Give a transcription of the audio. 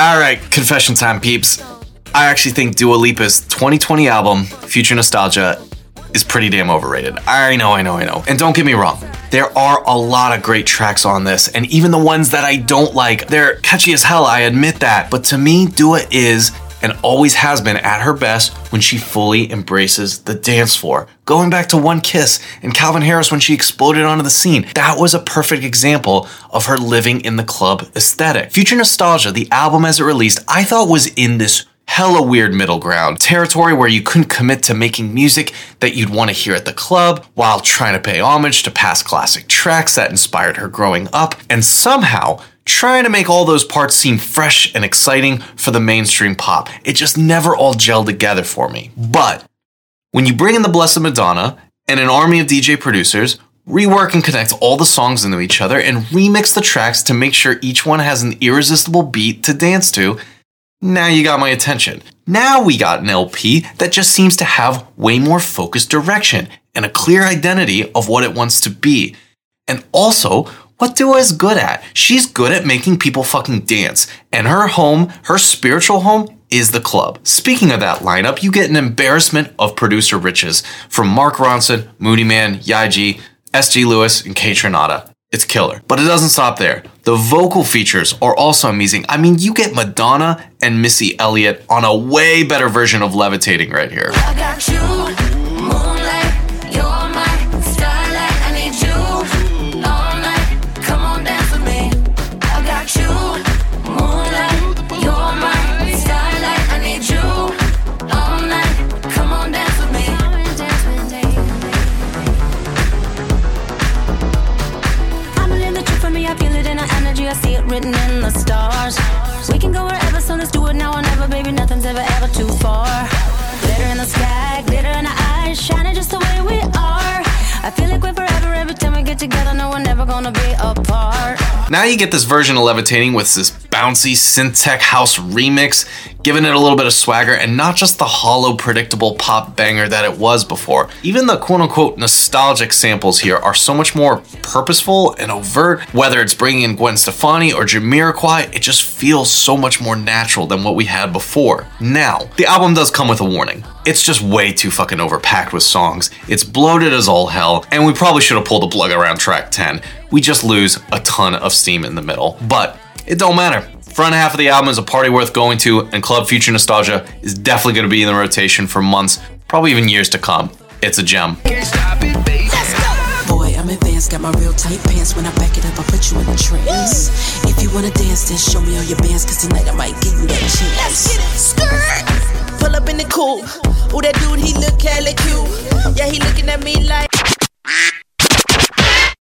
All right, confession time, peeps. I actually think Dua Lipa's 2020 album, Future Nostalgia, is pretty damn overrated. I know, I know, I know. And don't get me wrong, there are a lot of great tracks on this, and even the ones that I don't like, they're catchy as hell, I admit that. But to me, Dua is and always has been at her best when she fully embraces the dance floor. Going back to One Kiss and Calvin Harris when she exploded onto the scene, that was a perfect example of her living in the club aesthetic. Future Nostalgia, the album as it released, I thought was in this hella weird middle ground territory where you couldn't commit to making music that you'd want to hear at the club while trying to pay homage to past classic tracks that inspired her growing up and somehow trying to make all those parts seem fresh and exciting for the mainstream pop. It just never all gelled together for me. But when you bring in the Blessed Madonna and an army of DJ producers, rework and connect all the songs into each other, and remix the tracks to make sure each one has an irresistible beat to dance to, now you got my attention. Now we got an LP that just seems to have way more focused direction and a clear identity of what it wants to be. And also, what Dua is good at. She's good at making people fucking dance. And her home, her spiritual home, is the club. Speaking of that lineup, you get an embarrassment of producer riches from Mark Ronson, Moodymann, Yaeji, SG Lewis, and Kaytranada. It's killer. But it doesn't stop there. The vocal features are also amazing. I mean, you get Madonna and Missy Elliott on a way better version of Levitating right here. Let's do it now or never, baby. Nothing's ever, ever too far. Glitter in the sky, glitter in eyes, shining just the way we are. I feel like we're forever every time we get together. No, we're never gonna be apart. Now you get this version of Levitating with this bouncy synth tech house remix, giving it a little bit of swagger and not just the hollow, predictable pop banger that it was before. Even the quote unquote nostalgic samples here are so much more purposeful and overt. Whether it's bringing in Gwen Stefani or Jamiroquai, it just feels so much more natural than what we had before. Now, the album does come with a warning. It's just way too fucking overpacked with songs. It's bloated as all hell, and we probably should have pulled the plug around track 10. We just lose a ton of steam in the middle. But it don't matter. Front half of the album is a party worth going to, and Club Future Nostalgia is definitely going to be in the rotation for months, probably even years to come. It's a gem. I'm advanced, got my real tight pants. When I back it up, I put you in a trance. If you wanna dance, then show me all your bands, cause tonight I might give you that chance. Let's get it, skirt! Pull up in the coupe. Ooh, that dude, he look hella cute. Yeah, he looking at me like.